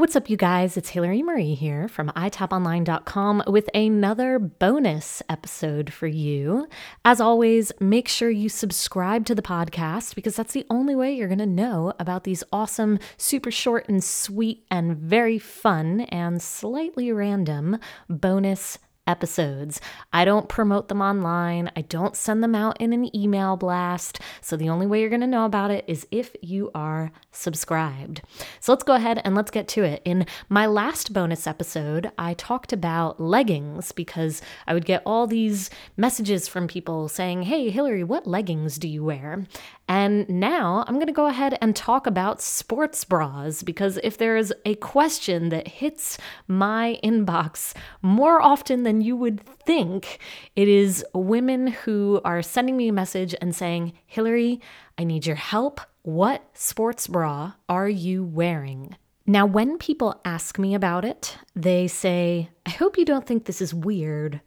What's up, you guys? It's Hillary Marie here from itaponline.com with another bonus episode for you. As always, make sure you subscribe to the podcast because that's the only way you're going to know about these awesome, super short and sweet, and very fun and slightly random bonus episodes. I don't promote them online, I don't send them out in an email blast. So the only way you're going to know about it is if you are subscribed. So let's go ahead and let's get to it. In my last bonus episode, I talked about leggings because I would get all these messages from people saying, Hey, Hillary, what leggings do you wear? And now I'm going to go ahead and talk about sports bras because if there is a question that hits my inbox more often than you would think, it is women who are sending me a message and saying, Hillary, I need your help. What sports bra are you wearing? Now, when people ask me about it, they say, I hope you don't think this is weird,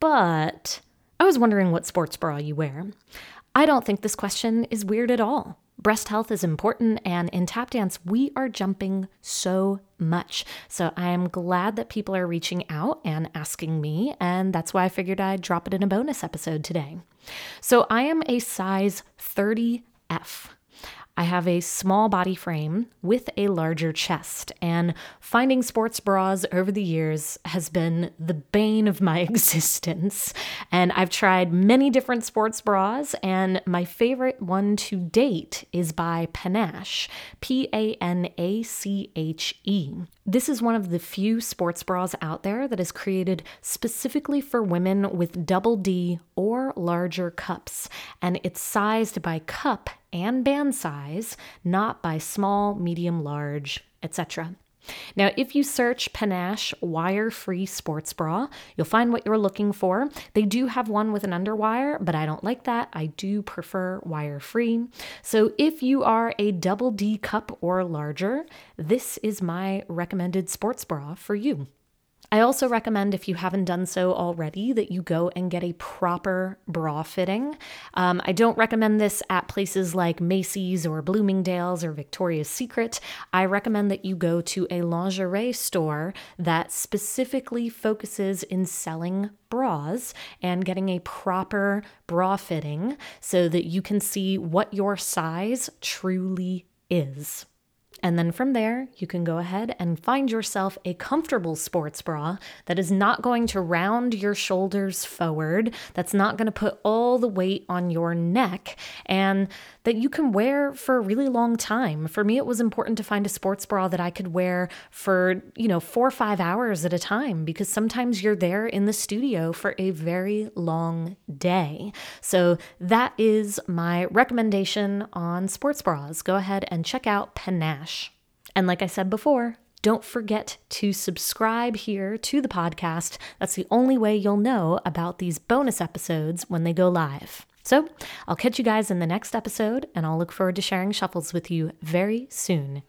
but I was wondering what sports bra you wear. I don't think this question is weird at all. Breast health is important, and in tap dance, we are jumping so much. So I am glad that people are reaching out and asking me, and that's why I figured I'd drop it in a bonus episode today. So I am a size 30F. I have a small body frame with a larger chest, and finding sports bras over the years has been the bane of my existence. And I've tried many different sports bras, and my favorite one to date is by Panache, P A N A C H E. This is one of the few sports bras out there that is created specifically for women with double D or larger cups, and it's sized by cup and band size, not by small, medium, large, etc. Now, if you search Panache wire free sports bra, you'll find what you're looking for. They do have one with an underwire, but I don't like that. I do prefer wire free. So, if you are a double D cup or larger, this is my recommended sports bra for you. I also recommend, if you haven't done so already, that you go and get a proper bra fitting. Um, I don't recommend this at places like Macy's or Bloomingdale's or Victoria's Secret. I recommend that you go to a lingerie store that specifically focuses in selling bras and getting a proper bra fitting so that you can see what your size truly is. And then from there, you can go ahead and find yourself a comfortable sports bra that is not going to round your shoulders forward, that's not going to put all the weight on your neck, and that you can wear for a really long time. For me, it was important to find a sports bra that I could wear for, you know, four or five hours at a time because sometimes you're there in the studio for a very long day. So that is my recommendation on sports bras. Go ahead and check out Panache. And like I said before, don't forget to subscribe here to the podcast. That's the only way you'll know about these bonus episodes when they go live. So I'll catch you guys in the next episode, and I'll look forward to sharing shuffles with you very soon.